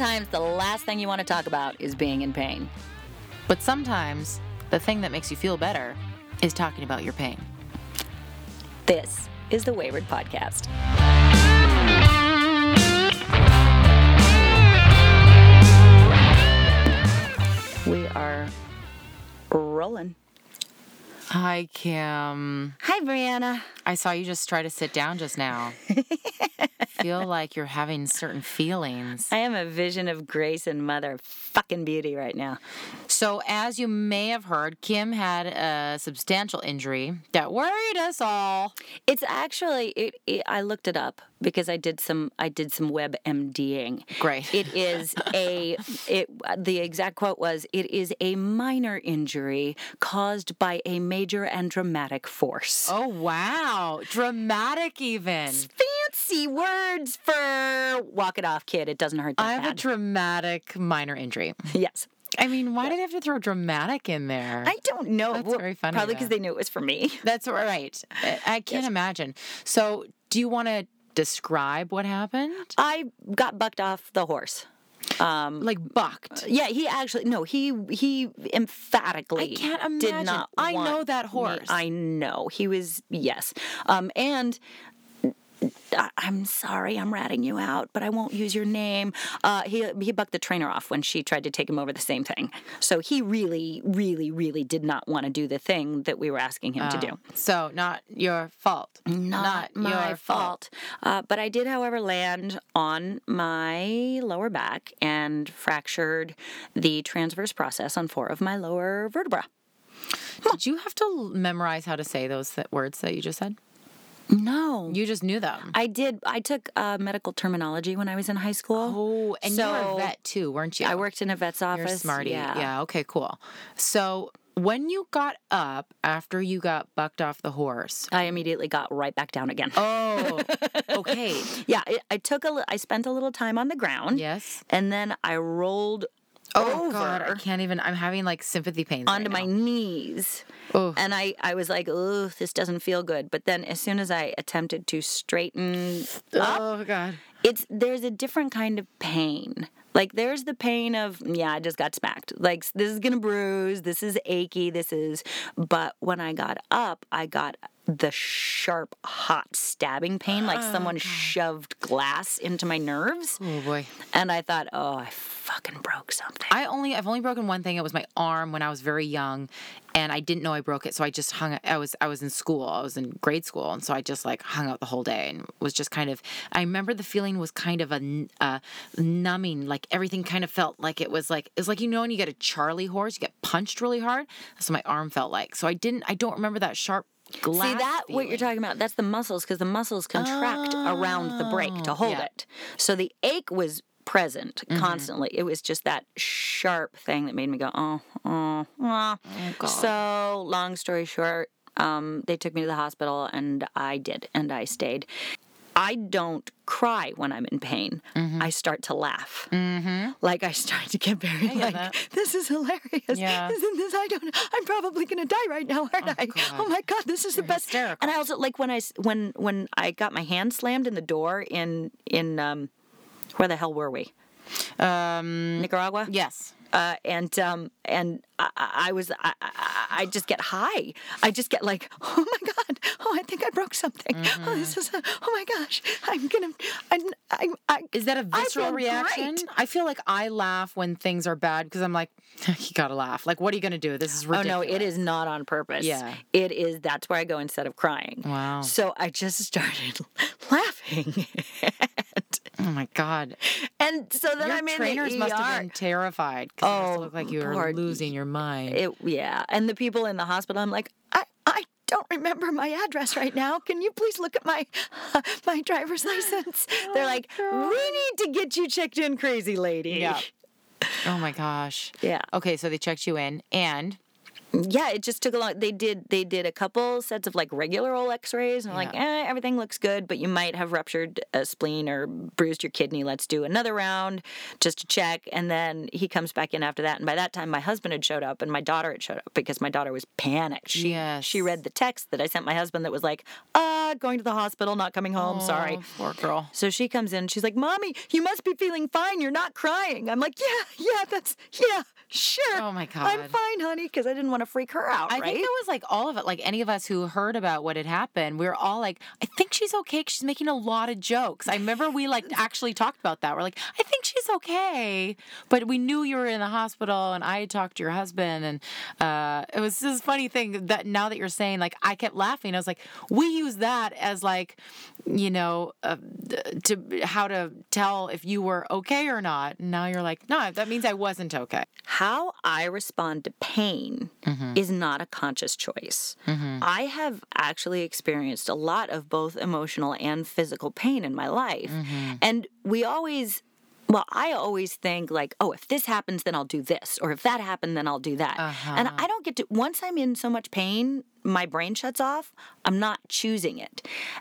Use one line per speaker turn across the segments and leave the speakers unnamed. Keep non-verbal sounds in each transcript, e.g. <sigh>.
sometimes the last thing you want to talk about is being in pain.
But sometimes the thing that makes you feel better is talking about your pain.
This is the Wayward Podcast. We are rolling.
Hi, Kim.
Hi, Brianna.
I saw you just try to sit down just now. <laughs> Feel like you're having certain feelings.
I am a vision of grace and mother fucking beauty right now.
So, as you may have heard, Kim had a substantial injury that worried us all.
It's actually it, it I looked it up because I did some I did some web MDing.
Great.
It is a it the exact quote was it is a minor injury caused by a major and dramatic force.
Oh, wow. Dramatic, even.
Fancy words for walk it off, kid. It doesn't hurt that
I have a dramatic minor injury.
yes.
I mean, why did they have to throw dramatic in there?
I don't know.
That's
Well,
very funny,
Probably because they knew it was for me.
That's all right. I- I can't imagine. So, do you want to describe what happened?
I got bucked off the horse. Um,
Like bucked.
yeah, he actually no, he he emphatically
I can't
did
imagine.
not.
I know that
me-
horse.
I know he was yes, um, and. I- I'm sorry, I'm ratting you out, but I won't use your name. Uh, he he bucked the trainer off when she tried to take him over the same thing. So he really, really, really did not want to do the thing that we were asking him to do.
So, not your fault.
Not, my
your
fault. Uh, but I did, however, land on my lower back and fractured the transverse process on four of my lower vertebra.
Did you have to memorize how to say those th- words that you just said?
No.
You just knew them.
I did. I took uh, medical terminology when I was in high school.
Oh, and you were a vet too, weren't you?
I worked in a vet's
You're
office.
smarty.
Yeah.
yeah. Okay. Cool. So, when you got up after you got bucked off the horse.
I immediately got right back down again.
Oh. <laughs> okay.
Yeah, it, I took a. I spent a little time on the ground.
Yes.
And then I rolled
Oh
over
God, I can't even. I'm having like sympathy pains
onto
right
my knees.
Oh.
And I, I was like, oh, this doesn't feel good. But then as soon as I attempted to straighten up,
Oh God.
it's there's a different kind of pain. Like there's the pain of, yeah, I just got smacked. Like this is gonna bruise, this is achy, this is but when I got up, I got the sharp, hot stabbing pain, like someone shoved glass into my nerves.
Oh boy.
And I thought, oh, I fucking broke something.
I only I've only broken one thing. It was my arm when I was very young, and I didn't know I broke it. So I just hung. I was I was in school. I was in grade school, and so I just like hung out the whole day and was just kind of. I remember the feeling was kind of a, uh, numbing. Like everything kind of felt like it was like it was like you know when you get a Charlie horse, you get punched really hard. That's what my arm felt like. So I didn't. I don't remember that sharp. Glass
See that what you're talking about? That's the muscles because the muscles contract around the break to
Oh,
hold
yeah. Mm-hmm.
it. So the ache was present constantly. It was just that sharp thing that made me go, oh, oh, oh.
God.
So long story short, um, they took me to the hospital and I did, and I stayed. I don't cry when I'm in pain.
Mm-hmm.
I start to laugh. Mm-hmm. Like I start to get very
get
like,
that. <laughs>
this is hilarious.
Yeah.
Isn't this? I don't. I'm probably gonna die right now, aren't I?
God.
Oh my god, this is the best.
hysterical.
And I also like when I when when I got my hand slammed in the door in in um, where the hell were we?
Um.
Nicaragua.
Yes.
Uh, and um, and I, I was I, I, just get high. I just get like, <laughs> oh my god, oh I think I broke something. Oh this is, a, oh my gosh, I'm gonna, I'm, I, I,
Is that a visceral reaction?
great.
I feel like I laugh when things are bad because I'm like, <laughs> you gotta laugh. Like, what are you gonna do? This is ridiculous.
Oh no, it is not on purpose.
Yeah.
It is that's where I go instead of crying.
Wow.
So I just started <laughs> laughing.
Oh my god.
and so then
Your
I'm in
trainers
the
must
ER.
have been terrified it must
Oh,
look like you were losing your mind.
It, yeah. And the people in the hospital, I'm like, I, I don't remember my address right now. Can you please look at my <laughs> my driver's license? <laughs> They're like, we need to get you checked in, crazy lady.
Yeah. oh my gosh. <laughs>
Yeah.
Okay, so they checked you in, and
yeah, it just took a long. They did they did a couple sets of like regular old X-rays, and like, eh, everything looks good, but you might have ruptured a spleen or bruised your kidney. Let's do another round just to check. And then he comes back in after that, and by that time, my husband had showed up, and my daughter had showed up because my daughter was panicked. She
Yes.
she read the text that I sent my husband that was like, uh, going to the hospital, not coming home. Sorry.
Oh, poor girl.
So she comes in. She's like, "Mommy, you must be feeling fine. You're not crying." I'm like, "Yeah, yeah, that's yeah, sure.
Oh, my God.
I'm fine, honey," because I didn't want to freak her out.
I
right?
think that was like all of it. Like any of us who heard about what had happened, we were all like, I think she's okay. she's making a lot of jokes. I remember we like <laughs> actually talked about that. We're like, I think she's okay. But we knew you were in the hospital and I had talked to your husband. And uh, it was this funny thing that now that you're saying, like, I kept laughing. I was like, we use that as like, you know, uh, to how to tell if you were okay or not. And now you're like, no, that means I wasn't okay.
How I respond to pain
Mm-hmm.
is not a conscious choice. I have actually experienced a lot of both emotional and physical pain in my life.
Mm-hmm.
And we always well, I always think like, oh, if this happens, then I'll do this, or if that happened, then I'll do that. And
Uh-huh.
I don't get to, once I'm in so much pain, my brain shuts off. I'm not choosing it.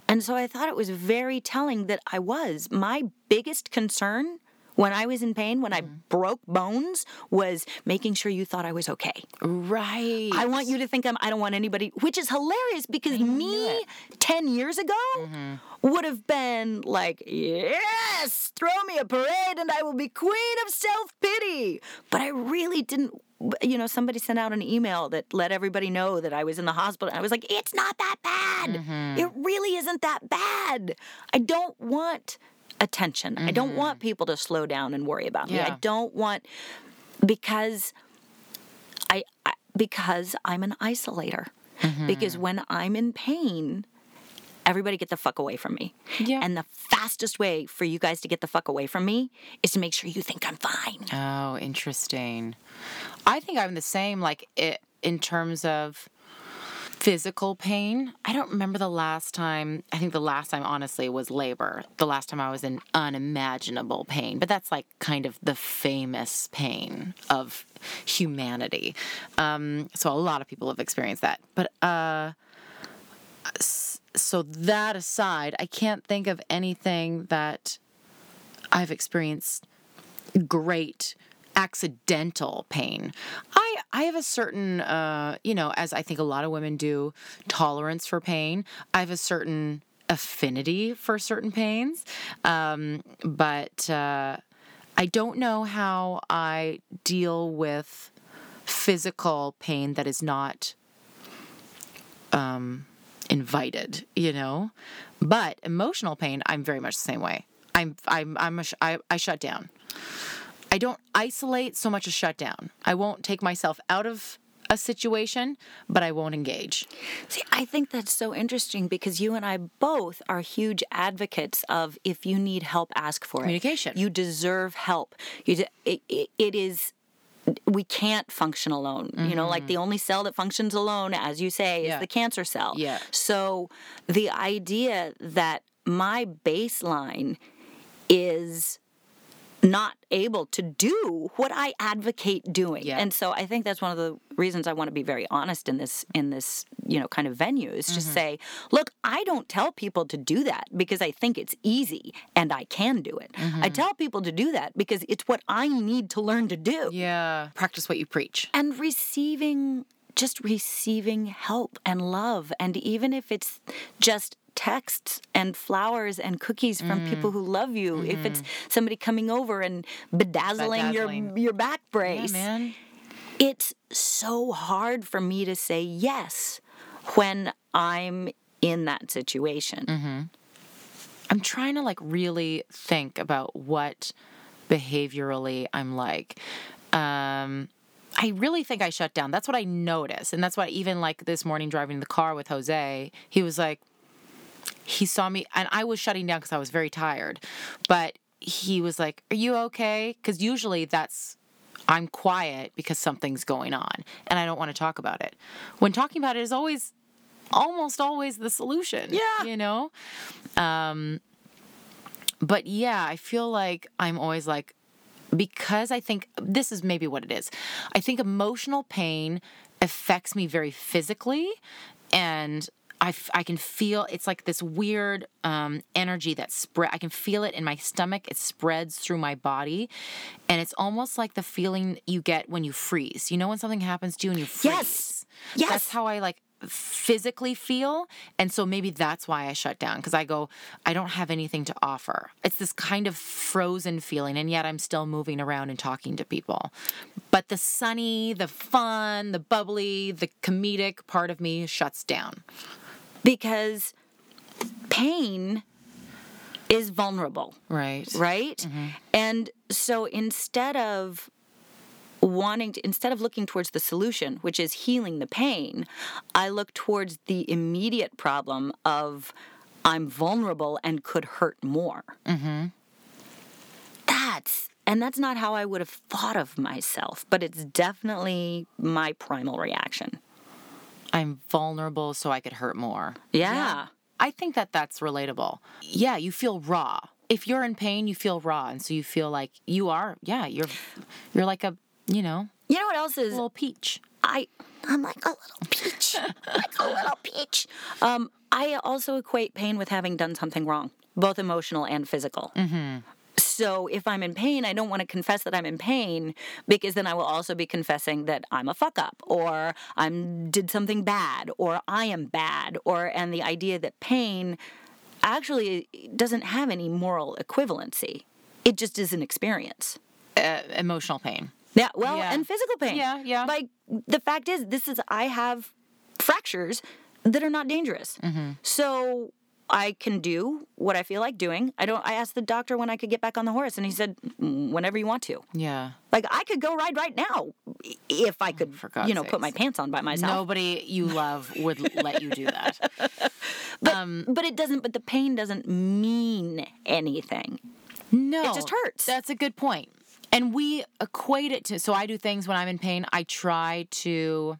And so I thought it was very telling that I was. My biggest concern when I was in pain, when I
Mm-hmm.
broke bones, was making sure you thought I was okay.
Right.
I want you to think I'm, I don't want anybody, which is hilarious because me 10 years ago
Mm-hmm.
would have been like, yes, throw me a parade and I will be queen of self pity. But I really didn't. You know, somebody sent out an email that let everybody know that I was in the hospital. And I was like, it's not that bad.
Mm-hmm.
It really isn't that bad. I don't want attention. I don't want people to slow down and worry about me. I
Mm-hmm.
Don't want, because I, I because I'm an isolator. Because
Mm-hmm.
when I'm in pain, everybody get the fuck away from me.
Yeah.
And the fastest way for you guys to get the fuck away from me is to make sure you think I'm fine.
Oh, interesting. I think I'm the same, like it, in terms of physical pain. I don't remember the last time, I think the last time, honestly, was labor. The last time I was in unimaginable pain, but that's like kind of the famous pain of humanity. Um, so a lot of people have experienced that. But, uh, so that aside, I can't think of anything that I've experienced great accidental pain. I I have a certain uh you know as I think a lot of women do tolerance for pain. I have a certain affinity for certain pains. Um but uh I don't know how I deal with physical pain that is not um invited, you know? But emotional pain I'm very much the same way. I'm I'm I'm I shut down. I don't isolate so much as shut down. I won't take myself out of a situation, but I won't engage.
See, I think that's so interesting because you and I both are huge advocates of if you need help, ask for
Communication.
it. Communication. You deserve help. You de- it, it, it is. We can't function alone. You know, like the only cell that functions alone, as you say, is
Mm-hmm. Yeah.
the cancer cell.
Yeah.
So the idea that my baseline is not able to do what I advocate doing.
Yeah.
And so I think that's one of the reasons I want to be very honest in this in this, you know, kind of venue is
Mm-hmm.
just say, look, I don't tell people to do that because I think it's easy and I can do it.
Mm-hmm.
I tell people to do that because it's what I need to learn to do.
Yeah. Practice what you preach.
And receiving just receiving help and love and even if it's just texts and flowers and cookies from
Mm.
people who love you if it's somebody coming over and bedazzling,
Mm-hmm. Bedazzling.
your your back
Yeah,
brace
man.
it's so hard for me to say yes when i'm in that situation
Mm-hmm. I'm trying to like really think about what behaviorally I'm like. Um, I really think I shut down. That's what I notice. And that's why even like this morning driving the car with Jose, he was like, he saw me and I was shutting down because I was very tired. But he was like, Are you okay? Because usually that's I'm quiet because something's going on and I don't want to talk about it. When talking about it is always almost always the solution.
Yeah.
You know? Um but yeah, I feel like I'm always like because I think this is maybe what it is. I think emotional pain affects me very physically and I, f- I can feel it's like this weird um, energy that spread. I can feel it in my stomach. It spreads through my body, and it's almost like the feeling you get when you freeze. You know when something happens to you and you freeze.
Yes. Yes.
That's how I like physically feel, and so maybe that's why I shut down because I go, I don't have anything to offer. It's this kind of frozen feeling, and yet I'm still moving around and talking to people. But the sunny, the fun, the bubbly, the comedic part of me shuts down.
Because pain is vulnerable,
Right.
right? Mm-hmm. And so instead of wanting to instead of looking towards the solution, which is healing the pain, I look towards the immediate problem of I'm vulnerable and could hurt more. Mm-hmm. That's and that's not how I would have thought of myself, but it's definitely my primal reaction.
I'm vulnerable so I could hurt more.
Yeah.
I think that that's relatable. Yeah, you feel raw. If you're in pain, you feel raw, and so you feel like you are. Yeah, you're you're like a you know
You know what else is
little peach.
I I'm like a little peach, <laughs> like a little peach. Um, I also equate pain with having done something wrong, both emotional and physical. So if I'm in pain, I don't want to confess that I'm in pain because then I will also be confessing that I'm a fuck up or I'm did something bad or I am bad or and the idea that pain actually doesn't have any moral equivalency. It just is an experience.
Uh, emotional pain.
Yeah, well,
Yeah.
and physical pain.
Yeah, yeah.
Like the fact is, this is I have fractures that are not dangerous,
Mm-hmm.
so I can do what I feel like doing. I don't. I asked the doctor when I could get back on the horse, and he said, "Mm, "Whenever you want to."
Yeah.
Like I could go ride right now if I could,
Oh,
you know, put my pants on by myself.
Nobody you love would let you do that. <laughs>
But but it doesn't. But the pain doesn't mean anything.
No.
It just hurts.
That's a good point. And we equate it to so I do things when I'm in pain, I try to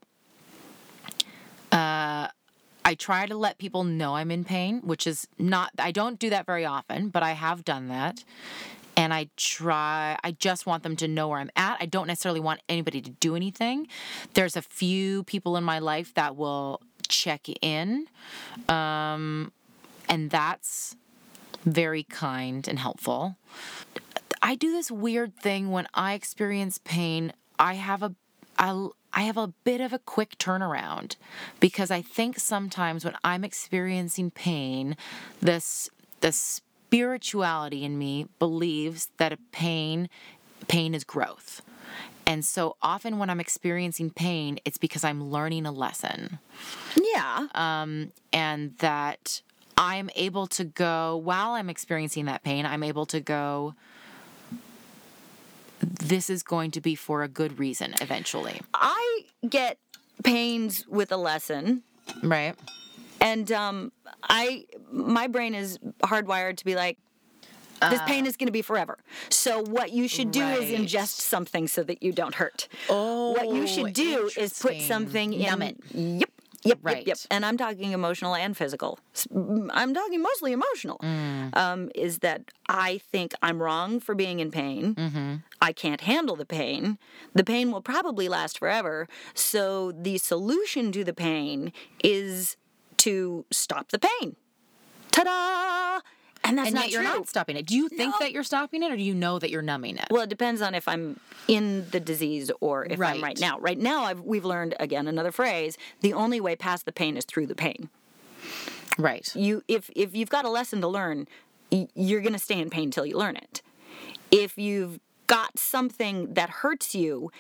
I try to let people know I'm in pain, which is not I don't do that very often, but I have done that. And I try I just want them to know where I'm at. I don't necessarily want anybody to do anything. There's a few people in my life that will check in. Um and that's very kind and helpful. I do this weird thing when I experience pain. I have a I have a bit of a quick turnaround because I think sometimes when I'm experiencing pain, this the spirituality in me believes that a pain pain is growth. And so often when I'm experiencing pain, it's because I'm learning a lesson
Yeah.
Um, and that I'm able to go while I'm experiencing that pain, I'm able to go this is going to be for a good reason eventually.
I get pains with a lesson.
Right?
and um, I my brain is hardwired to be like, this pain is going to be forever. So what you should do is ingest something so that you don't hurt.
Oh,
what you should do is put something in.
Numb it.
Yep. Yep, yep,
Right.
yep. And I'm talking emotional and physical. I'm talking mostly emotional.
Mm.
Um, is that I think I'm wrong for being in pain.
Mm-hmm.
I can't handle the pain. The pain will probably last forever. So the solution to the pain is to stop the pain. Ta-da! And that's
And
not
yet you're not stopping it. Do you think
No.
that you're stopping it or do you know that you're numbing it?
Well, it depends on if I'm in the disease or if I'm
Right.
right now. Right now, I've, we've learned again another phrase: the only way past the pain is through the pain.
right.
You, if if you've got a lesson to learn, you're going to stay in pain till you learn it. If you've got something that hurts you,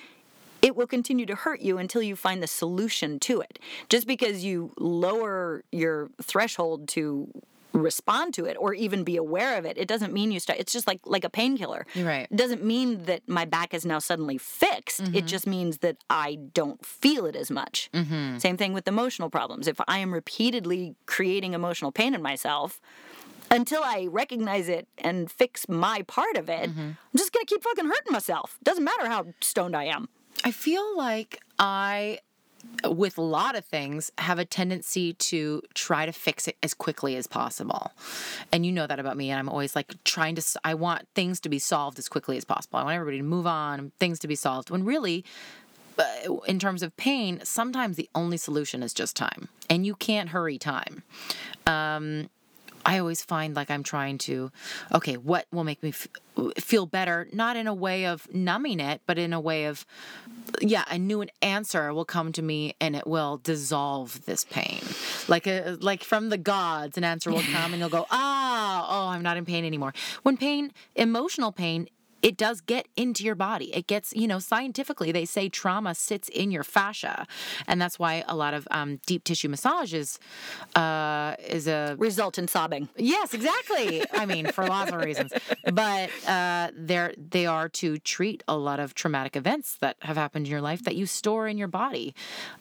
it will continue to hurt you until you find the solution to it. Just because you lower your threshold to respond to it or even be aware of it it doesn't mean you start it's just like like a painkiller.
Right.
it doesn't mean that my back is now suddenly fixed. It mm-hmm. just means that i don't feel it as much. Mm-hmm. Same thing with emotional problems. If i am repeatedly creating emotional pain in myself until I recognize it and fix my part of it, mm-hmm. I'm just gonna keep fucking hurting myself. Doesn't matter how stoned I am.
I feel like I with a lot of things have a tendency to try to fix it as quickly as possible. And you know that about me and I'm always like trying to I want things to be solved as quickly as possible. I want everybody to move on, things to be solved. When really uh, in terms of pain, sometimes the only solution is just time. And you can't hurry time. Um I always find like I'm trying to, okay, what will make me f- feel better? Not in a way of numbing it, but in a way of, yeah, a new answer will come to me and it will dissolve this pain. Like a, like from the gods, an answer will come and you'll go, ah, oh, I'm not in pain anymore. When pain, emotional pain it does get into your body. It gets, you know, scientifically, they say trauma sits in your fascia, and that's why a lot of um, deep tissue massages uh, is a
result in sobbing.
Yes, exactly. I mean, for lots of reasons, but uh, they're they are to treat a lot of traumatic events that have happened in your life that you store in your body.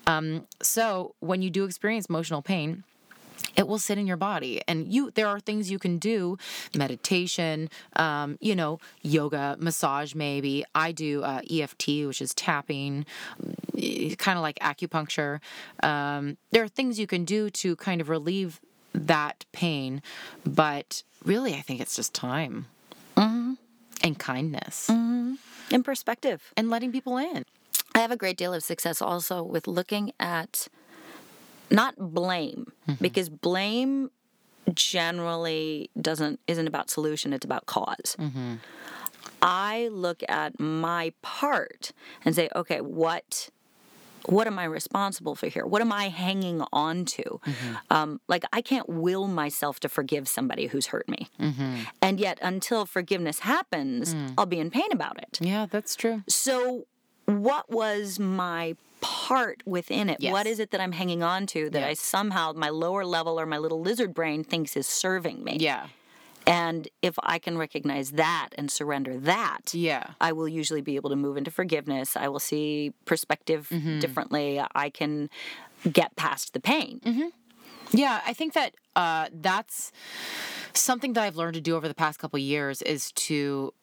Um, so when you do experience emotional pain it will sit in your body. And you there are things you can do meditation um, you know yoga massage maybe. I do uh, eft which is tapping kind of like acupuncture. Um, there are things you can do to kind of relieve that pain but really i think it's just time. Mm-hmm. and kindness.
Mm-hmm. and perspective.
And letting people in.
I have a great deal of success also with looking at not blame mm-hmm. because blame generally doesn't isn't about solution it's about because mm-hmm. i look at my part and say okay what what am I responsible for here? What am I hanging on to? Mm-hmm. Um, like, I can't will myself to forgive somebody who's hurt me. Mm-hmm. And yet, until forgiveness happens, mm. I'll be in pain about it.
Yeah, that's true.
So, what was my part within it. Yes. What is it that I'm hanging on to that I somehow, my lower level or my little lizard brain thinks is serving me?
Yeah.
And if I can recognize that and surrender that,
yeah,
I will usually be able to move into forgiveness. I will see perspective mm-hmm. differently. I can get past the pain.
Mm-hmm. Yeah, I think that uh, that's something that I've learned to do over the past couple years is to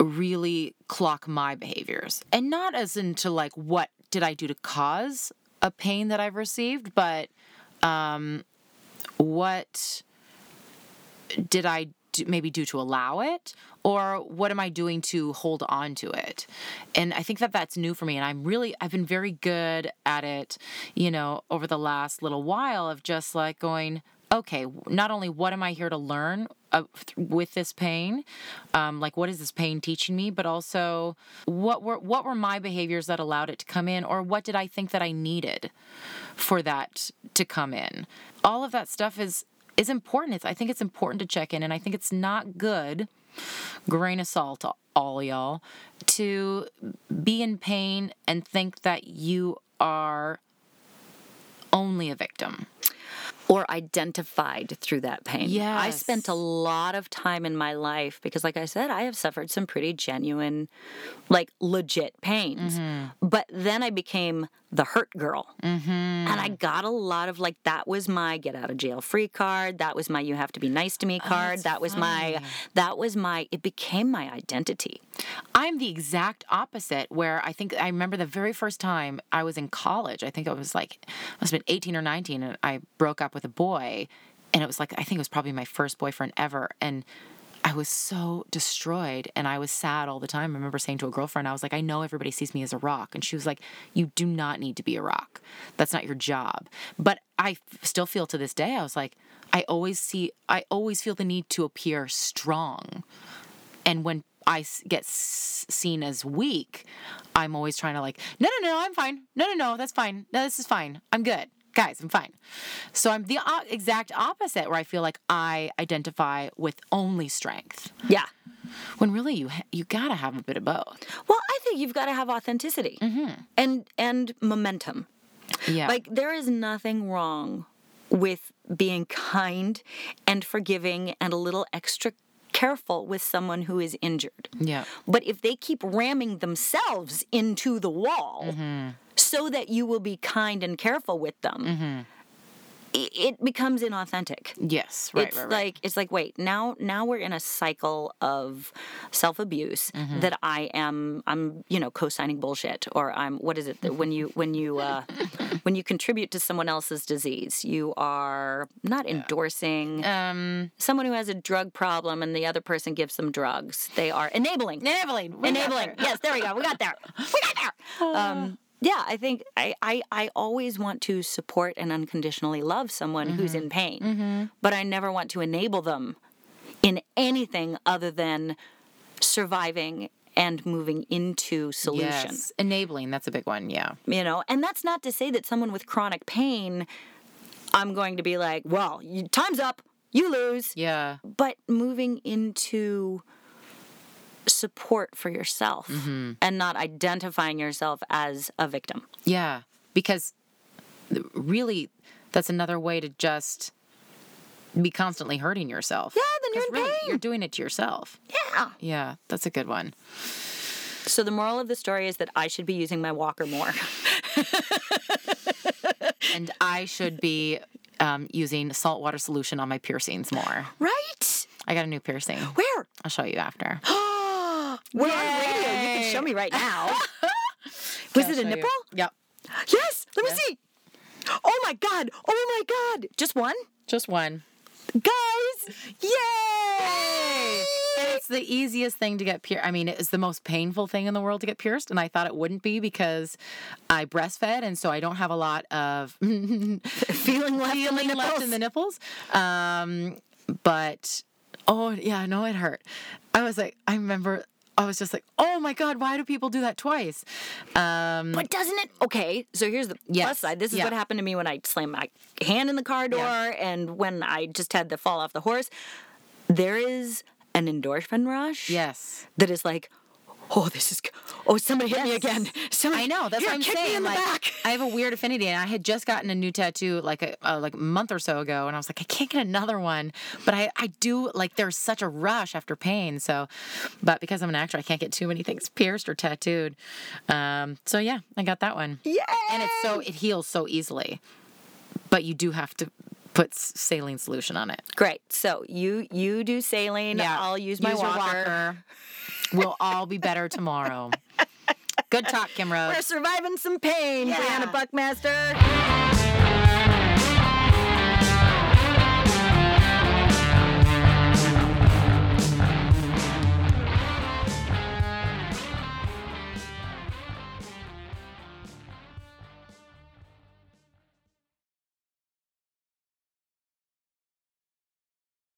really clock my behaviors and not as into like what did I do to cause a pain that I've received, but um, what did I do, maybe do to allow it, or what am I doing to hold on to it? And I think that that's new for me, and I'm really I've been very good at it, you know, over the last little while of just like going, okay, not only what am I here to learn uh, with this pain, um, like what is this pain teaching me, but also what were what were my behaviors that allowed it to come in, or what did I think that I needed for that to come in? All of that stuff is is important. It's, I think it's important to check in, and I think it's not good. Grain of salt, all y'all, to be in pain and think that you are only a victim
or identified through that pain.
Yeah,
I spent a lot of time in my life because, like I said, I have suffered some pretty genuine, like legit pains. Mm-hmm. But then I became the hurt girl. Mm-hmm. And I got a lot of like, that was my get out of jail free card. That was my you have to be nice to me oh, card. Oh, that was funny. my, that was my, it became my identity.
I'm the exact opposite where I think I remember the very first time I was in college. I think I was like, must have been 18 or 19, and I broke up with a boy. And it was like, I think it was probably my first boyfriend ever. And I was so destroyed and I was sad all the time. I remember saying to a girlfriend, I was like, I know everybody sees me as a rock. And she was like, You do not need to be a rock. That's not your job. But I still feel to this day, I was like, I always see, I always feel the need to appear strong. And when I get seen as weak, I'm always trying to like, no, no, no, I'm fine. No, no, no, that's fine. No, this is fine. I'm good guys, I'm fine. So I'm the exact opposite where I feel like I identify with only strength.
Yeah.
When really you ha- you got to have a bit of both.
Well, I think you've got to have authenticity mm-hmm. and and momentum.
Yeah.
Like there is nothing wrong with being kind and forgiving and a little extra careful with someone who is injured.
Yeah.
But if they keep ramming themselves into the wall, mm-hmm so that you will be kind and careful with them. Mm-hmm. It becomes inauthentic.
Yes, right,
it's
right, right.
like it's like wait now now we're in a cycle of self abuse
Mm-hmm.
that I am I'm you know co-signing bullshit or I'm what is it that when you when you uh, <laughs> when you contribute to someone else's disease you are not endorsing
um,
someone who has a drug problem and the other person gives them drugs. They are enabling.
Enabling, we
enabling. yes there we go. We got there. We got there. <laughs> Um, yeah i think I, I i always want to support and unconditionally love someone who's mm-hmm. in pain mm-hmm. but i never want to enable them in anything other than surviving and moving into solution
Yes, enabling. That's a big one. Yeah.
you know and that's not to say that someone with chronic pain i'm going to be like well you, time's up you lose
Yeah.
but moving into support for yourself
Mm-hmm.
and not identifying yourself as a victim.
Yeah, because really, that's another way to just be constantly hurting yourself.
Yeah, then you're in
really,
pain.
You're doing it to yourself.
Yeah.
Yeah, that's a good one.
So the moral of the story is that I should be using my walker more. <laughs>
And I should be um, using saltwater solution on my piercings more.
right?
I got a new piercing.
Where?
I'll show you after. <gasps> <gasps>
We're on radio. You can show me right now. <laughs> Was it a
show you.
nipple?
Yep.
Yes. Let me see. Oh my god. Oh my god. Just one?
Just one.
Guys.
Yay! And it's the easiest thing to get pierced. I mean, it's the most painful thing in the world to get pierced, and I thought it wouldn't be because I breastfed, and so I don't have a lot of <laughs>
Feeling left in the
feeling left in the nipples. Um, but oh yeah, no, it hurt. I was like, I remember. I was just like, oh my god, why do people do that twice? Um,
But doesn't it? Okay, so here's the plus side. This is
yeah.
what happened to me when I slammed my hand in the car door
Yeah.
and when I just had to fall off the horse. There is an endorphin rush
yes.
that is like, oh, this is, oh, somebody hit me again. Somebody,
I know. That's
here,
what I'm saying.
Me in the
like,
back.
I have a weird affinity, and I had just gotten a new tattoo like a uh, like a month or so ago, and I was like, I can't get another one. But I I do like there's such a rush after pain. So, but because I'm an actor, I can't get too many things pierced or tattooed. Um, so yeah, I got that one.
Yeah,
And it's so it heals so easily, but you do have to put saline solution on it.
Great. So you you do saline. Yeah. I'll use my
your
walker. <laughs>
We'll all be better tomorrow. <laughs> Good talk, Kim Rose.
We're surviving some pain, Brianna Buckmaster.